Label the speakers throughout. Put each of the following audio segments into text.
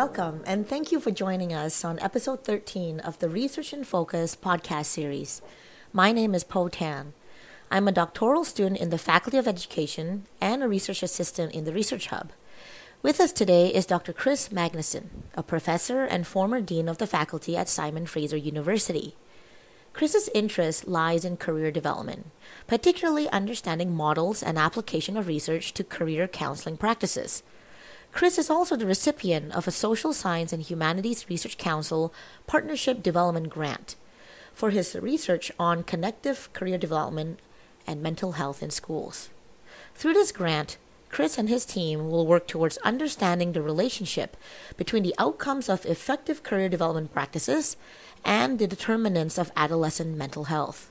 Speaker 1: Welcome, and thank you for joining us on episode 13 of the Research in Focus podcast series. My name is Po Tan. I'm a doctoral student in the Faculty of Education and a research assistant in the Research Hub. With us today is Dr. Kris Magnusson, a professor and former dean of the faculty at Simon Fraser University. Kris's interest lies in career development, particularly understanding models and application of research to career counseling practices. Kris is also the recipient of a Social Science and Humanities Research Council Partnership Development Grant for his research on connective career development and mental health in schools. Through this grant, Kris and his team will work towards understanding the relationship between the outcomes of effective career development practices and the determinants of adolescent mental health.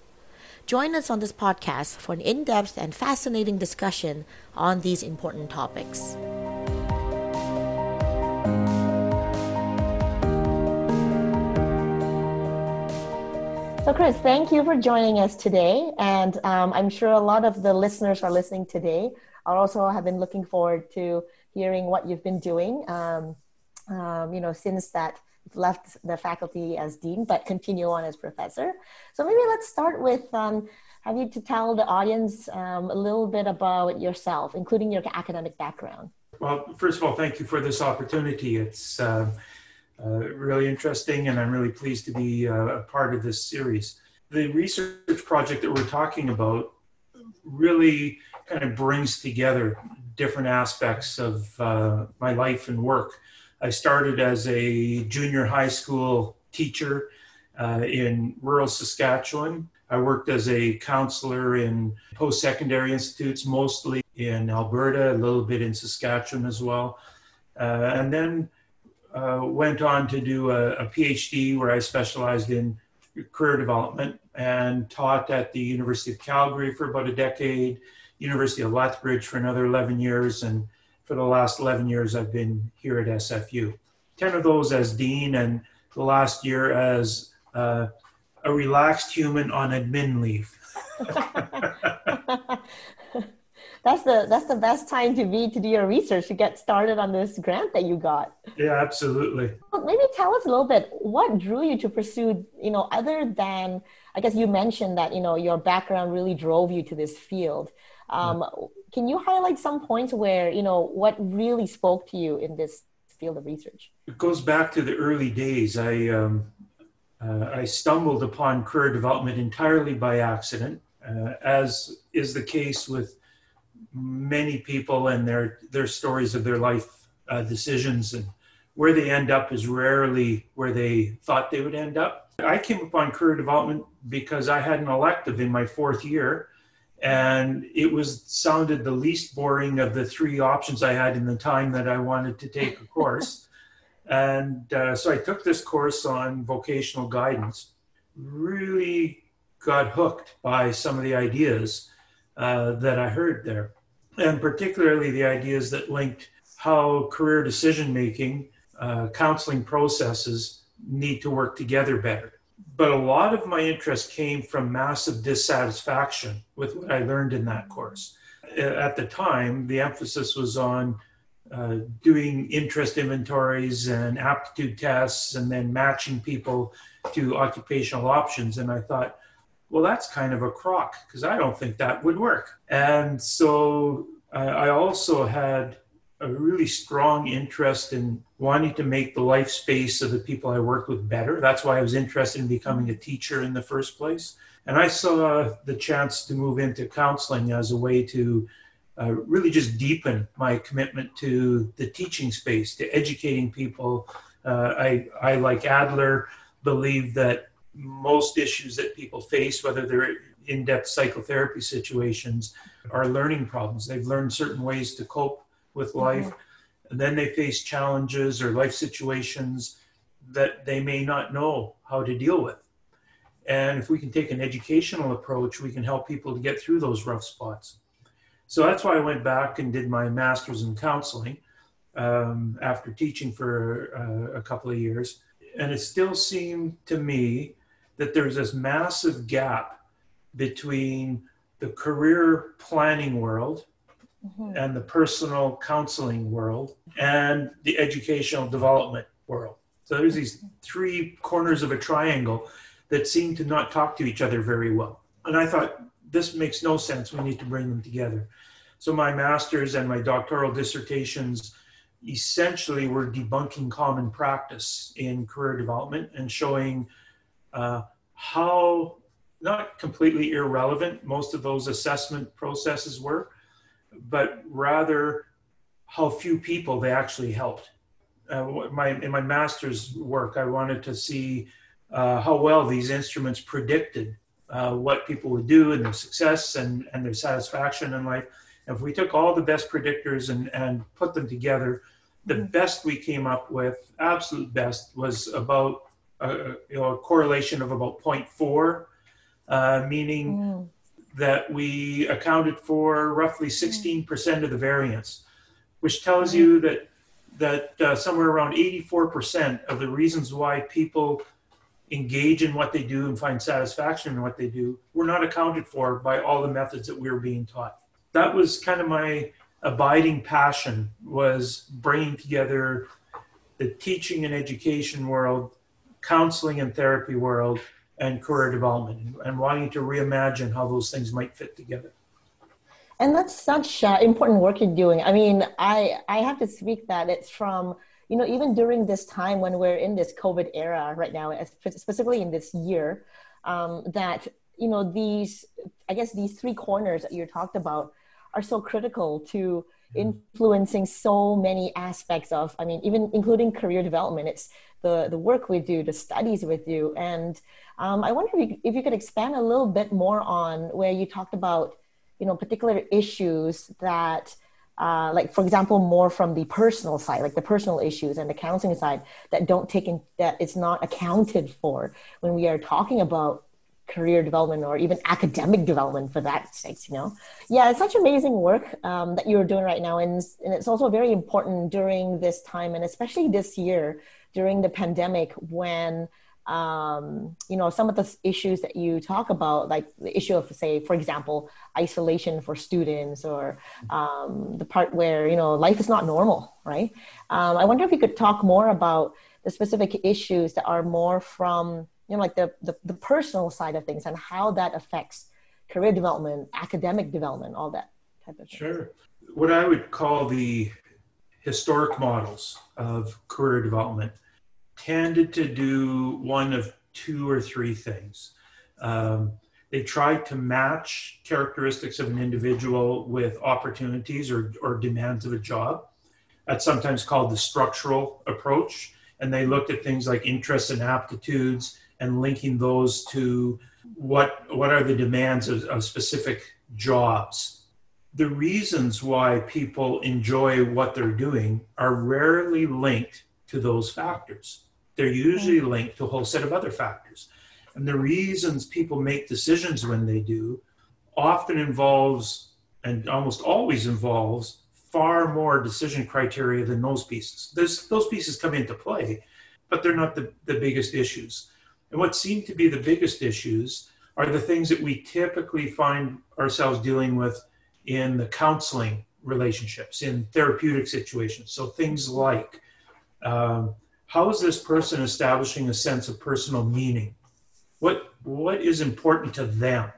Speaker 1: Join us on this podcast for an in depth and fascinating discussion on these important topics. So, Kris, thank you for joining us today. And um, I'm sure a lot of the listeners are listening today are also have been looking forward to hearing what you've been doing, um, um, you know, since that left the faculty as dean, but continue on as professor. So maybe let's start with um, have you to tell the audience um, a little bit about yourself, including your academic background.
Speaker 2: Well, first of all, thank you for this opportunity. It's uh, really interesting, and I'm really pleased to be uh, a part of this series. The research project that we're talking about really kind of brings together different aspects of uh, my life and work. I started as a junior high school teacher uh, in rural Saskatchewan. I worked as a counselor in post secondary institutes, mostly in Alberta, a little bit in Saskatchewan as well. Uh, and then uh, went on to do a, a, PhD where I specialized in career development and taught at the University of Calgary for about a decade, University of Lethbridge for another 11 years, and for the last 11 years I've been here at SFU. 10 of those as dean, and the last year as uh, a relaxed human on admin leave.
Speaker 1: that's the that's the best time to be to do your research to get started on this grant that you got.
Speaker 2: Yeah absolutely.
Speaker 1: Maybe tell us a little bit what drew you to pursue you know other than i guess you mentioned that you know your background really drove you to this field. Um, yeah. can you highlight some points where you know what really spoke to you in this field of research?
Speaker 2: It goes back to the early days. I um, uh, i stumbled upon career development entirely by accident uh, as is the case with many people and their their stories of their life uh, decisions and where they end up is rarely where they thought they would end up. I came upon career development because I had an elective in my fourth year, and it was sounded the least boring of the three options I had in the time that I wanted to take a course. and uh, so I took this course on vocational guidance. Really got hooked by some of the ideas uh, that I heard there and particularly the ideas that linked how career decision making, uh, counseling processes need to work together better. But a lot of my interest came from massive dissatisfaction with what I learned in that course. At the time, the emphasis was on uh, doing interest inventories and aptitude tests and then matching people to occupational options. And I thought, well, that's kind of a crock because I don't think that would work. And so I also had a really strong interest in wanting to make the life space of the people I worked with better. That's why I was interested in becoming a teacher in the first place. And I saw the chance to move into counseling as a way to uh, really just deepen my commitment to the teaching space, to educating people. Uh, I, I, like Adler, believe that most issues that people face, whether they're in depth psychotherapy situations, are learning problems. They've learned certain ways to cope with mm-hmm. life. Mm-hmm. And then they face challenges or life situations that they may not know how to deal with. And if we can take an educational approach, we can help people to get through those rough spots. So that's why I went back and did my master's in counseling um, after teaching for uh, a couple of years. And it still seemed to me that there's this massive gap between the career planning world mm-hmm. and the personal counseling world and the educational development world. So there's these three corners of a triangle that seem to not talk to each other very well. And I thought, this makes no sense. We need to bring them together. So my master's and my doctoral dissertations essentially were debunking common practice in career development and showing uh, how not completely irrelevant most of those assessment processes were, but rather how few people they actually helped. Uh, my, in my master's work, I wanted to see uh, how well these instruments predicted uh, what people would do and their success and, and their satisfaction in life. If we took all the best predictors and, and put them together, the best we came up with, absolute best, was about a, you know, a correlation of about 0.4, uh, meaning mm. that we accounted for roughly 16% mm. of the variance, which tells mm. you that that uh, somewhere around 84% of the reasons why people engage in what they do and find satisfaction in what they do were not accounted for by all the methods that we were being taught. That was kind of my abiding passion was bringing together the teaching and education world, counseling and therapy world, and career development, and wanting to reimagine how those things might fit together.
Speaker 1: And that's such uh, important work you're doing. I mean, I I have to speak that it's from you know even during this time when we're in this COVID era right now, specifically in this year, um, that you know these I guess these three corners that you talked about are so critical to influencing so many aspects of i mean even including career development it's the the work we do the studies with you. and um, i wonder if you, if you could expand a little bit more on where you talked about you know particular issues that uh, like for example more from the personal side like the personal issues and the counseling side that don't take in that it's not accounted for when we are talking about career development or even academic development for that sake you know yeah it's such amazing work um, that you're doing right now and, and it's also very important during this time and especially this year during the pandemic when um, you know some of the issues that you talk about like the issue of say for example isolation for students or um, the part where you know life is not normal right? Um, i wonder if you could talk more about the specific issues that are more from you know like the, the, the personal side of things and how that affects career development academic development all that type of
Speaker 2: thing. Sure. What i would call the historic models of career development tended to do one of two or three things. Um, they tried to match characteristics of an individual with opportunities or, or demands of a job. That's sometimes called the structural approach. And they looked at things like interests and aptitudes and linking those to what what are the demands of, of specific jobs the reasons why people enjoy what they're doing are rarely linked to those factors. They're usually mm-hmm. linked to a whole set of other factors. And the reasons people make decisions when they do often involves and almost always involves far more decision criteria than those pieces. There's, those pieces come into play but they're not the, the biggest issues. And what seem to be the biggest issues are the things that we typically find ourselves dealing with in the counseling relationships, in therapeutic situations. So things like um, how is this person establishing a sense of personal meaning? What, what is important to them?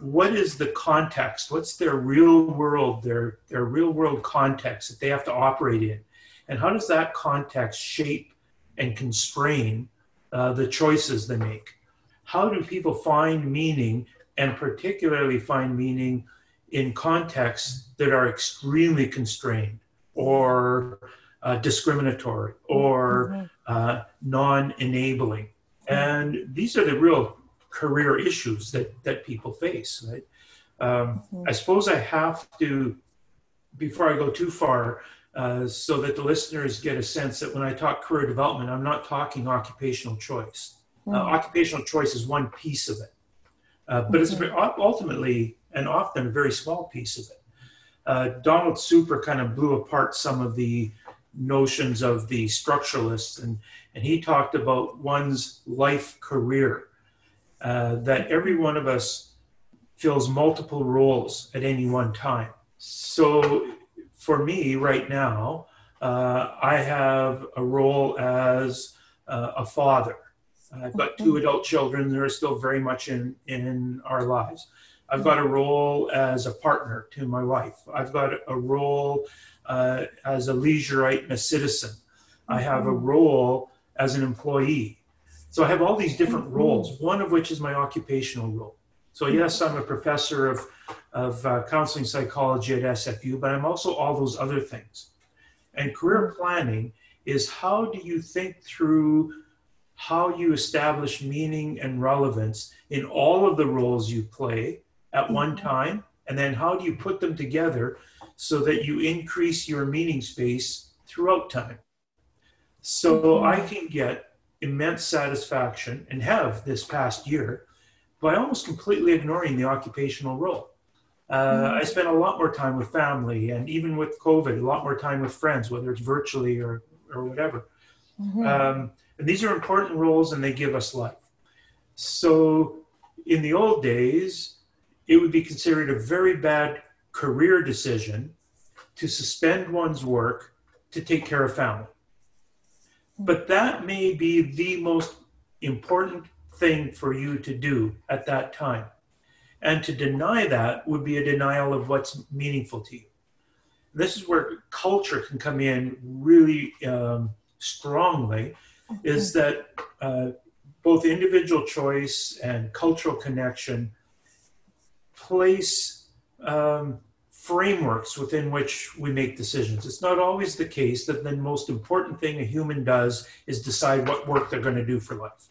Speaker 2: What is the context? What's their real world, their, their real world context that they have to operate in? And how does that context shape and constrain uh, the choices they make. How do people find meaning, and particularly find meaning in contexts that are extremely constrained or uh, discriminatory or mm-hmm. uh, non enabling? And these are the real career issues that, that people face, right? Um, mm-hmm. I suppose I have to, before I go too far, uh, so that the listeners get a sense that when I talk career development, I'm not talking occupational choice. Mm-hmm. Uh, hmm. occupational choice is one piece of it, uh, but mm-hmm. it's ultimately and often a very small piece of it. Uh, Donald Super kind of blew apart some of the notions of the structuralists, and, and he talked about one's life career, uh, that every one of us fills multiple roles at any one time so for me right now, uh, I have a role as uh, a father. I've got two adult children that are still very much in, in our lives. I've got a role as a partner to my wife. I've got a role uh, as a leisureite and a citizen. I have a role as an employee. So I have all these different roles, one of which is my occupational role. So, yes, I'm a professor of, of uh, counseling psychology at SFU, but I'm also all those other things. And career planning is how do you think through how you establish meaning and relevance in all of the roles you play at one mm-hmm. time, and then how do you put them together so that you increase your meaning space throughout time. So mm-hmm. I can get immense satisfaction and have this past year by almost completely ignoring the occupational role. Uh, mm-hmm. I spent a lot more time with family and even with COVID, a lot more time with friends, whether it's virtually or, or whatever. Mm-hmm. Um, and these are important roles and they give us life. So in the old days, it would be considered a very bad career decision to suspend one's work to take care of family. But that may be the most important thing for you to do at that time. And to deny that would be a denial of what's meaningful to you. This is where culture can come in really um, strongly, is that uh, both individual choice and cultural connection place um, frameworks within which we make decisions. It's not always the case that the most important thing a human does is decide what work they're going to do for life.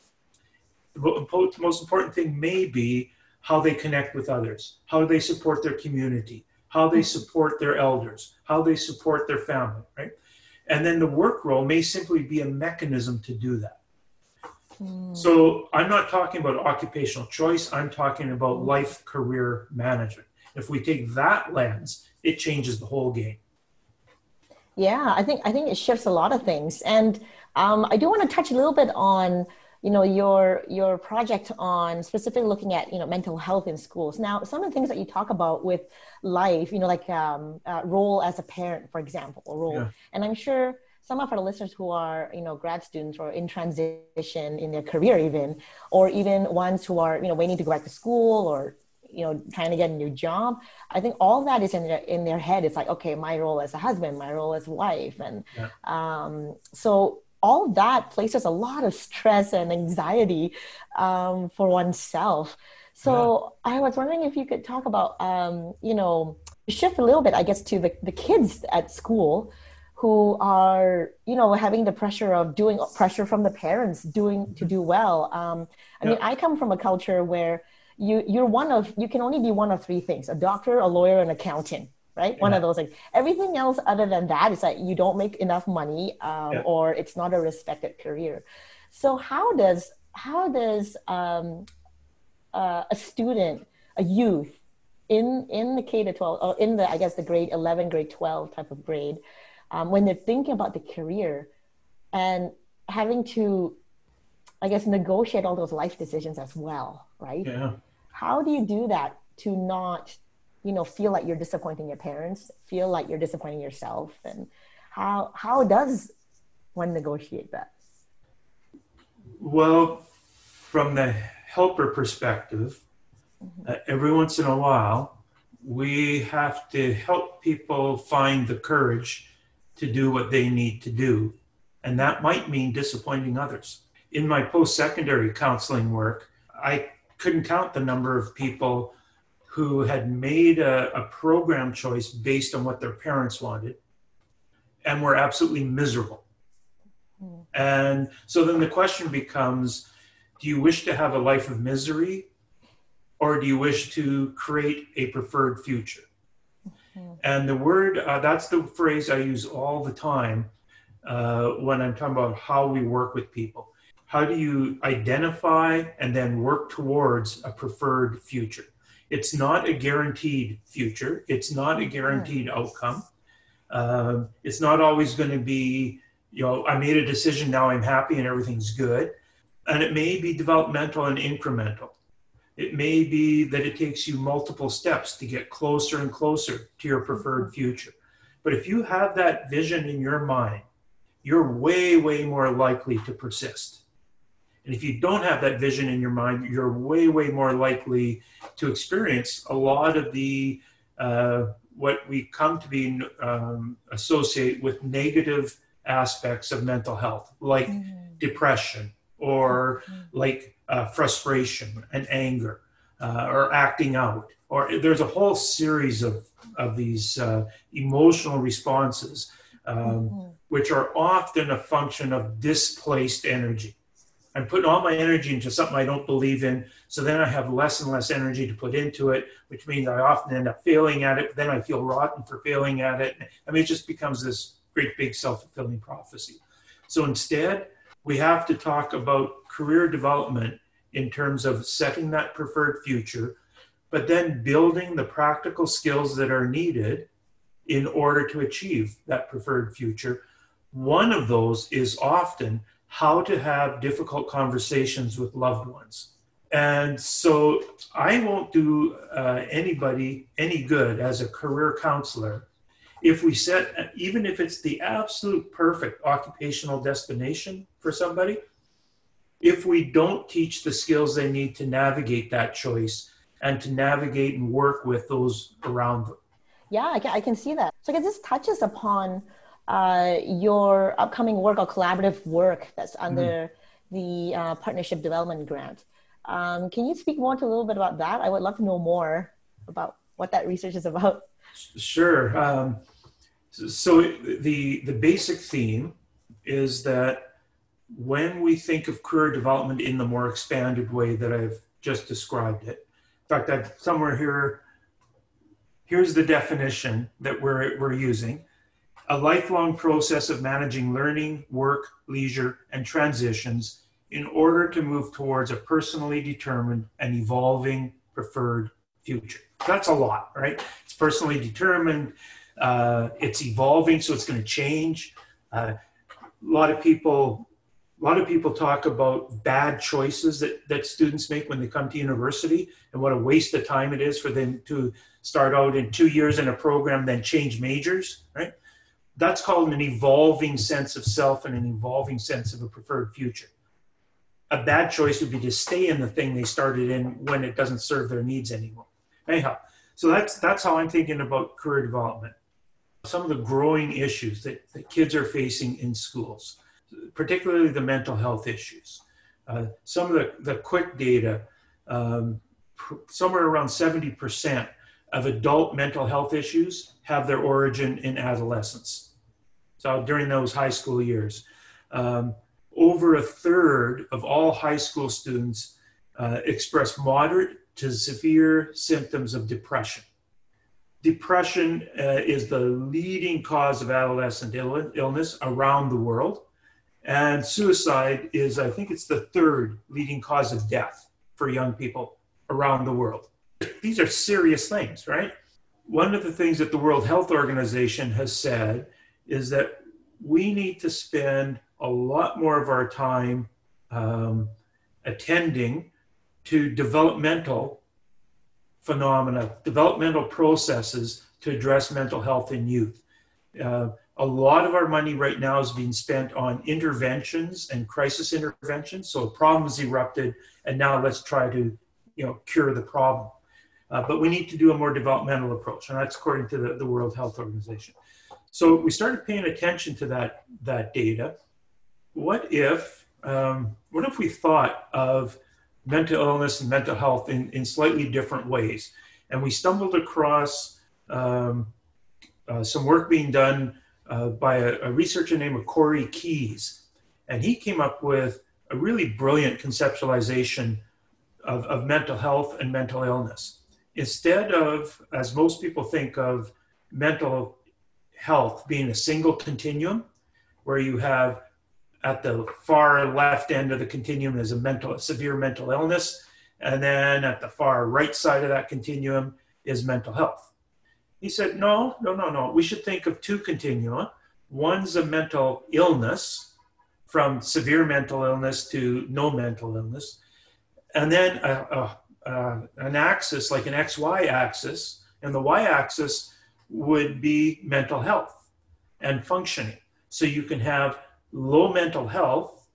Speaker 2: The most important thing may be how they connect with others, how they support their community, how they support their elders, how they support their family, right? And then the work role may simply be a mechanism to do that. Hmm. So I'm not talking about occupational choice, I'm talking about life career management. If we take that lens, it changes the whole game.
Speaker 1: Yeah, I think I think it shifts a lot of things, and um, I do want to touch a little bit on you know your your project on specifically looking at you know mental health in schools. Now, some of the things that you talk about with life, you know, like um, uh, role as a parent, for example, or role, yeah. and I'm sure some of our listeners who are you know grad students or in transition in their career even or even ones who are you know waiting to go back to school or you know trying to get a new job i think all that is in their in their head it's like okay my role as a husband my role as a wife and yeah. um, so all that places a lot of stress and anxiety um, for oneself so yeah. i was wondering if you could talk about um, you know shift a little bit i guess to the, the kids at school who are you know having the pressure of doing pressure from the parents doing to do well um, i yeah. mean i come from a culture where you you're one of you can only be one of three things a doctor a lawyer an accountant right yeah. one of those things everything else other than that is that you don't make enough money um, yeah. or it's not a respected career so how does how does um, uh, a student a youth in in the k to 12 or in the i guess the grade 11 grade 12 type of grade um, when they're thinking about the career and having to I guess, negotiate all those life decisions as well, right?
Speaker 2: Yeah.
Speaker 1: How do you do that to not, you know, feel like you're disappointing your parents, feel like you're disappointing yourself, and how how does one negotiate that?
Speaker 2: Well, from the helper perspective, mm-hmm. uh, every once in a while, we have to help people find the courage to do what they need to do. And that might mean disappointing others in my post secondary counseling work, I couldn't count the number of people who had made a, a, program choice based on what their parents wanted and were absolutely miserable. And so then the question becomes do you wish to have a life of misery or do you wish to create a preferred future? Mm-hmm. And the word, uh, that's the phrase I use all the time uh, when I'm talking about how we work with people how do you identify and then work towards a preferred future? It's not a guaranteed future, it's not a guaranteed outcome. Um, it's not always going to be, you know, I made a decision, now I'm happy and everything's good. And it may be developmental and incremental. It may be that it takes you multiple steps to get closer and closer to your preferred future. But if you have that vision in your mind, you're way, way more likely to persist. And if you don't have that vision in your mind, you're way, way more likely to experience a lot of the uh, what we come to be um, associate with negative aspects of mental health, like mm-hmm. depression or like uh, frustration and anger uh, or acting out. Or there's a whole series of, of these uh, emotional responses, um, mm-hmm. which are often a function of displaced energy. I'm putting all my energy into something I don't believe in. So then I have less and less energy to put into it, which means I often end up failing at it. Then I feel rotten for failing at it. I mean, it just becomes this great big self fulfilling prophecy. So instead, we have to talk about career development in terms of setting that preferred future, but then building the practical skills that are needed in order to achieve that preferred future. One of those is often how to have difficult conversations with loved ones. And so I won't do uh, anybody any good as a career counselor if we set, even if it's the absolute perfect occupational destination for somebody, if we don't teach the skills they need to navigate that choice and to navigate and work with those around them.
Speaker 1: Yeah, I can, I can see that. So guess this touches upon uh, your upcoming work or collaborative work that's under mm. the uh, Partnership Development Grant. Um, can you speak more to a little bit about that? I would love to know more about what that research is about.
Speaker 2: Sure. Um, so the the basic theme is that when we think of career development in the more expanded way that I've just described it, in fact, I've somewhere here. Here's the definition that we're we're using a lifelong process of managing learning, work, leisure, and transitions in order to move towards a personally determined and evolving preferred future. That's a lot, right? It's personally determined, uh, it's evolving, so it's going to change. Uh, a lot of people a lot of people talk about bad choices that, that students make when they come to university and what a waste of time it is for them to start out in two years in a program then change majors right that's called an evolving sense of self and an evolving sense of a preferred future. A bad choice would be to stay in the thing they started in when it doesn't serve their needs anymore. Anyhow, so that's that's how I'm thinking about career development. Some of the growing issues that, that kids are facing in schools, particularly the mental health issues. Uh, some of the, the quick data, um, somewhere around 70% of adult mental health issues have their origin in adolescence. So during those high school years, um, over a third of all high school students uh, express moderate to severe symptoms of depression. Depression uh, is the leading cause of adolescent Ill- illness around the world. And suicide is, I think it's the third leading cause of death for young people around the world these are serious things, right? One of the things that the World Health Organization has said is that we need to spend a lot more of our time um, attending to developmental phenomena, developmental processes to address mental health in youth. Uh, a lot of our money right now is being spent on interventions and crisis interventions. So a problem has erupted, and now let's try to, you know, cure the problem. Uh, but we need to do a more developmental approach, and that's according to the, the World Health Organization. So we started paying attention to that that data. What if um, what if we thought of mental illness and mental health in, in slightly different ways? And we stumbled across um, uh, some work being done uh, by a, a, researcher named Corey Keyes, and he came up with a really brilliant conceptualization of, of mental health and mental illness instead of, as most people think of mental health being a single continuum, where you have at the far left end of the continuum is a mental, a severe mental illness, and then at the far right side of that continuum is mental health. He said, no, no, no, no. We should think of two continua. One's a mental illness, from severe mental illness to no mental illness, and then a, a uh, an axis like an XY axis, and the Y axis would be mental health and functioning. So you can have low mental health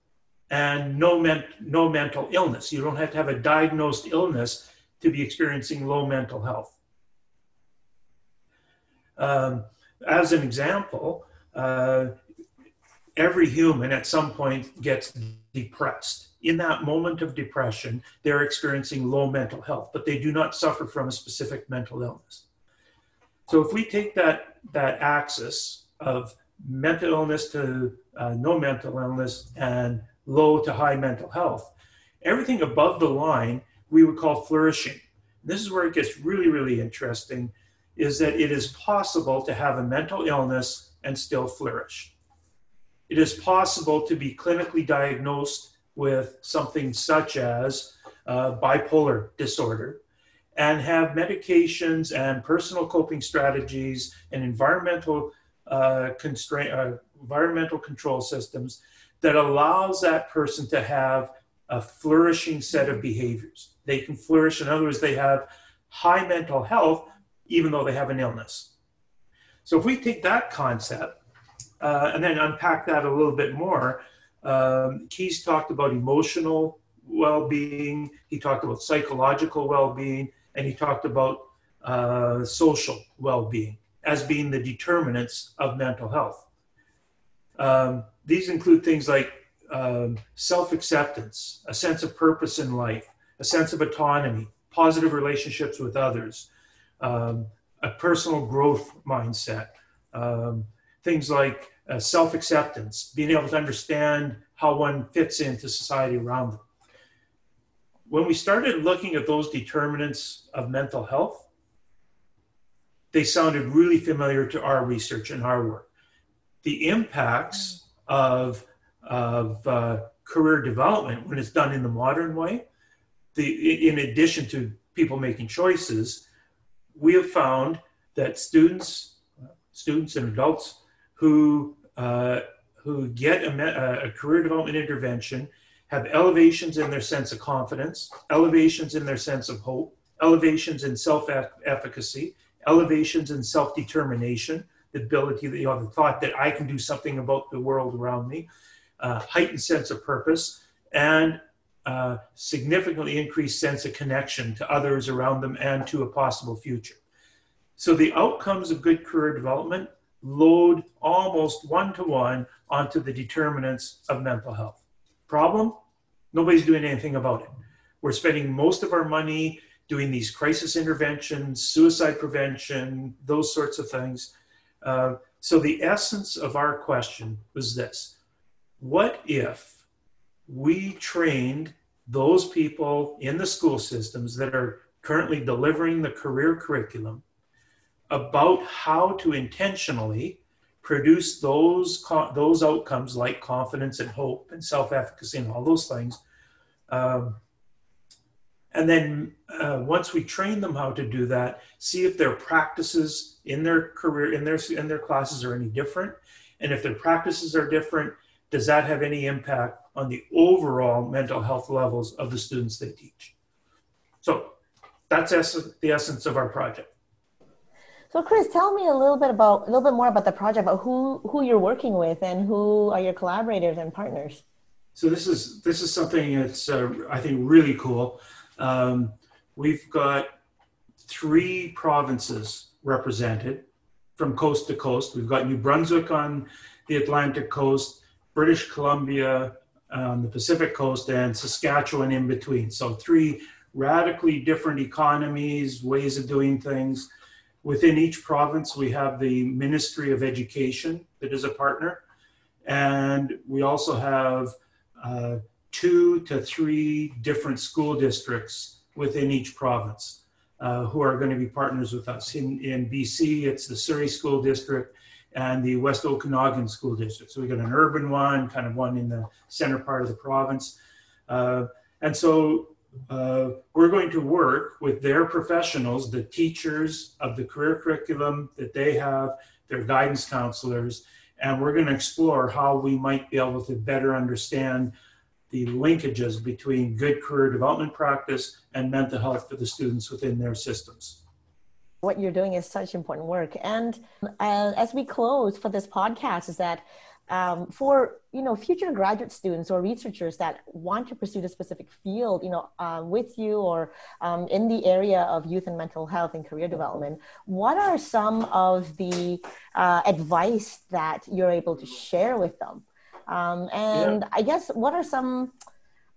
Speaker 2: and no, men- no mental illness. You don't have to have a diagnosed illness to be experiencing low mental health. Um, as an example, uh, every human at some point gets depressed. In that moment of depression, they're experiencing low mental health, but they do not suffer from a specific mental illness. So if we take that, that axis of mental illness to uh, no mental illness and low to high mental health, everything above the line we would call flourishing. This is where it gets really, really interesting is that it is possible to have a mental illness and still flourish. It is possible to be clinically diagnosed with something such as uh, bipolar disorder and have medications and personal coping strategies and environmental uh, constraint, uh, environmental control systems that allows that person to have a flourishing set of behaviors. They can flourish. In other words, they have high mental health, even though they have an illness. So if we take that concept uh, and then unpack that a little bit more, um, Keyes talked about emotional well-being. He talked about psychological well-being, and he talked about uh, social well-being as being the determinants of mental health. Um, these include things like um, self-acceptance, a sense of purpose in life, a sense of autonomy, positive relationships with others, um, a personal growth mindset, um, things like uh, self acceptance, being able to understand how one fits into society around them. When we started looking at those determinants of mental health, they sounded really familiar to our research and our work. The impacts of, of uh, career development, when it's done in the modern way, the, in addition to people making choices, we have found that students, students and adults who uh, who get a, a, career development intervention have elevations in their sense of confidence, elevations in their sense of hope, elevations in self-efficacy, elevations in self-determination, the ability that you know the thought that I can do something about the world around me, uh, heightened sense of purpose, and uh, significantly increased sense of connection to others around them and to a possible future. So the outcomes of good career development load almost one to one onto the determinants of mental health. Problem? Nobody's doing anything about it. We're spending most of our money doing these crisis interventions, suicide prevention, those sorts of things. Uh, so the essence of our question was this What if we trained those people in the school systems that are currently delivering the career curriculum about how to intentionally produce those those outcomes like confidence and hope and self-efficacy and all those things um, and then uh, once we train them how to do that see if their practices in their career in their in their classes are any different and if their practices are different does that have any impact on the overall mental health levels of the students they teach? So that's the essence of our project.
Speaker 1: So, Kris, tell me a little bit about a little bit more about the project, about who who you're working with and who are your collaborators and partners.
Speaker 2: So this is this is something that's uh, I think really cool. Um, we've got three provinces represented from coast to coast. We've got New Brunswick on the Atlantic coast, British Columbia on the Pacific coast, and Saskatchewan in between. So, three radically different economies, ways of doing things. Within each province, we have the Ministry of Education that is a partner. And we also have uh, two to three different school districts within each province uh, who are going to be partners with us. In, in BC, it's the Surrey School District and the West Okanagan School District. So we got an urban one, kind of one in the center part of the province. Uh, and so uh, we're going to work with their professionals, the teachers of the career curriculum that they have, their guidance counselors, and we're going to explore how we might be able to better understand the linkages between good career development practice and mental health for the students within their systems.
Speaker 1: What you're doing is such important work. And uh, as we close for this podcast, is that um, for you know future graduate students or researchers that want to pursue the specific field you know uh, with you or um, in the area of youth and mental health and career development what are some of the uh, advice that you're able to share with them um, and yeah. I guess what are some,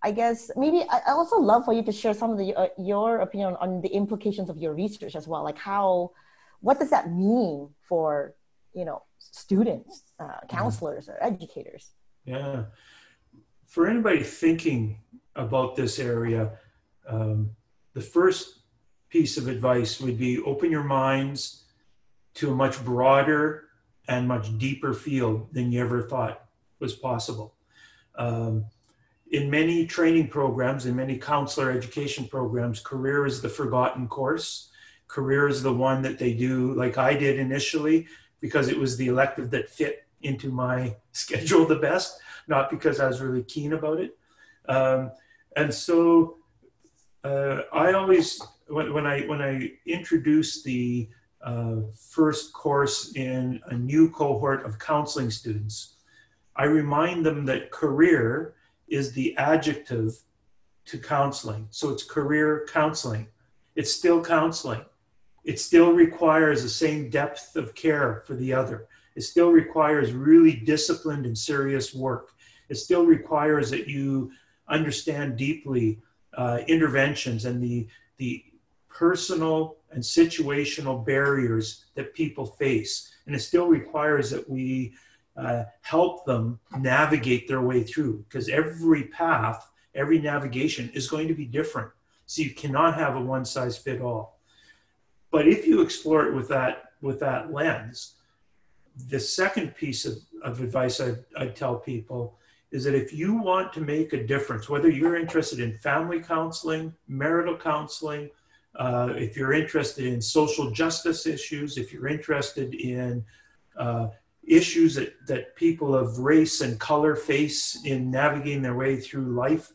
Speaker 1: I guess maybe I also love for you to share some of the, uh, your opinion on the implications of your research as well. Like how, what does that mean for, you know, students, uh, mm-hmm. counselors or educators?
Speaker 2: Yeah. For anybody thinking about this area, um, the first piece of advice would be open your minds to a much broader and much deeper field than you ever thought was possible. Um, in many training programs, in many counselor education programs, career is the forgotten course. Career is the one that they do, like I did initially, because it was the elective that fit into my schedule the best, not because I was really keen about it. Um, and so uh, I always, when, when, I when I introduce the uh, first course in a new cohort of counseling students, I remind them that career is the adjective to counseling. So it's career counseling. It's still counseling. It still requires the same depth of care for the other. It still requires really disciplined and serious work. It still requires that you understand deeply uh, interventions and the, the personal and situational barriers that people face. And it still requires that we uh, help them navigate their way through because every path, every navigation is going to be different. So you cannot have a one size fit all. But if you explore it with that with that lens, the second piece of, of advice I, I tell people is that if you want to make a difference, whether you're interested in family counseling, marital counseling, uh, if you're interested in social justice issues, if you're interested in uh, issues that, that people of race and color face in navigating their way through life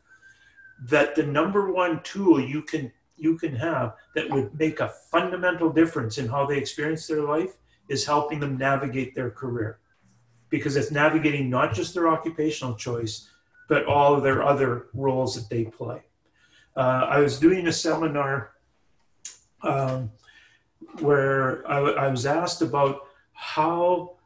Speaker 2: that the number one tool you can you can have that would make a fundamental difference in how they experience their life is helping them navigate their career. Because it's navigating not just their occupational choice but all of their other roles that they play. Uh, i was doing a seminar um, where I, I was asked about how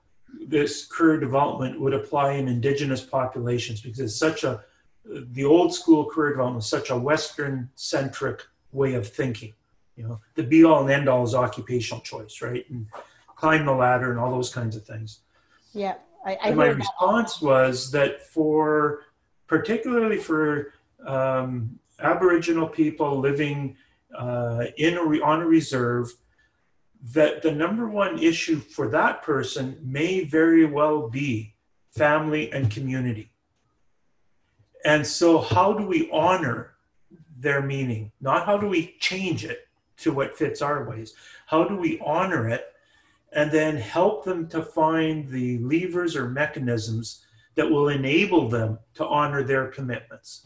Speaker 2: this career development would apply in indigenous populations because it's such a the old school career development is such a western centric way of thinking. You know the be all and end all is occupational choice right? And climb the ladder and all those kinds of things.
Speaker 1: Yeah I, I
Speaker 2: my response was that for particularly for um, aboriginal people living uh, in a, on a reserve that the number one issue for that person may very well be family and community. And so, how do we honor their meaning? Not how do we change it to what fits our ways? How do we honor it and then help them to find the levers or mechanisms that will enable them to honor their commitments?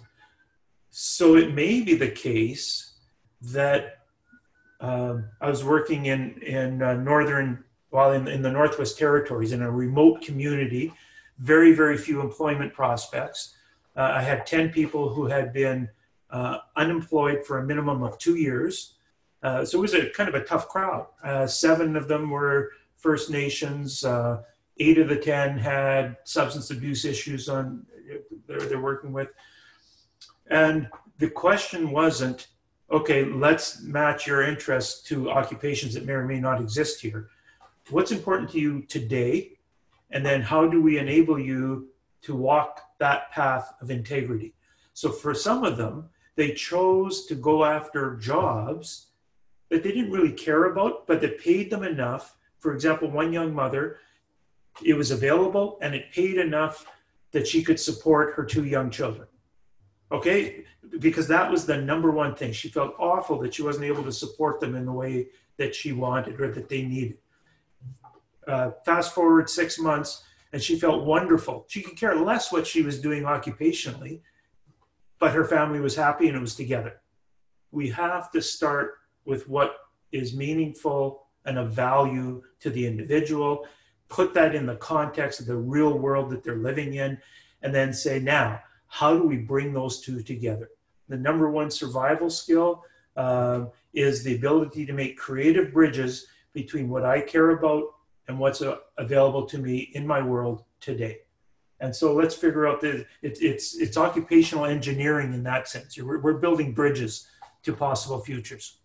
Speaker 2: So, it may be the case that um, I was working in in uh, northern, well, in, in the Northwest Territories, in a remote community, very very few employment prospects. Uh, I had ten people who had been uh, unemployed for a minimum of two years, uh, so it was a kind of a tough crowd. Uh, seven of them were First Nations. Uh, eight of the ten had substance abuse issues on they're, they're working with, and the question wasn't okay, let's match your interests to occupations that may or may not exist here. What's important to you today? And then how do we enable you to walk that path of integrity? So for some of them, they chose to go after jobs that they didn't really care about, but that paid them enough. For example, one young mother, it was available and it paid enough that she could support her two young children. Okay, because that was the number one thing. She felt awful that she wasn't able to support them in the way that she wanted or that they needed. Uh, fast forward six months, and she felt wonderful. She could care less what she was doing occupationally. but her family was happy and it was together. We have to start with what is meaningful and of value to the individual, put that in the context of the real world that they're living in, and then say, now, how do we bring those two together? The number one survival skill uh, is the ability to make creative bridges between what I care about and what's uh, available to me in my world today. And so let's figure out that it, it's it's occupational engineering in that sense. We're, we're building bridges to possible futures.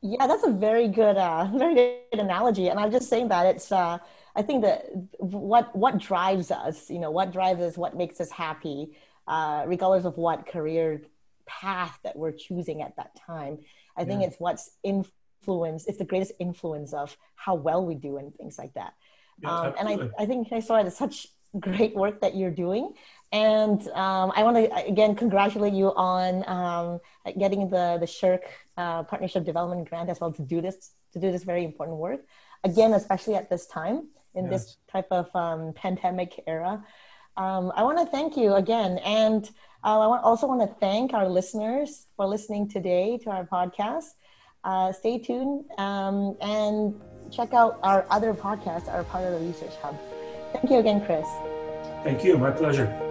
Speaker 1: Yeah, that's a very good, uh, very good analogy. And I'm just saying that it's, uh, I think that what what drives us, you know, what drives us, what makes us happy, uh, regardless of what career path that we're choosing at that time. I think yeah. it's what's influence. It's the greatest influence of how well we do and things like that. Um, and I, I think I saw it as such great work that you're doing. And um, I want to again congratulate you on um, getting the the SSHRC uh, Partnership Development Grant as well to do this to do this very important work. Again, especially at this time in yes. this type of um, pandemic era. Um, I want to thank you again, and uh, I also want to thank our listeners for listening today to our podcast. Uh, stay tuned um, and check out our other podcasts are part of the Research Hub. Thank you again, Kris.
Speaker 2: Thank you. My pleasure.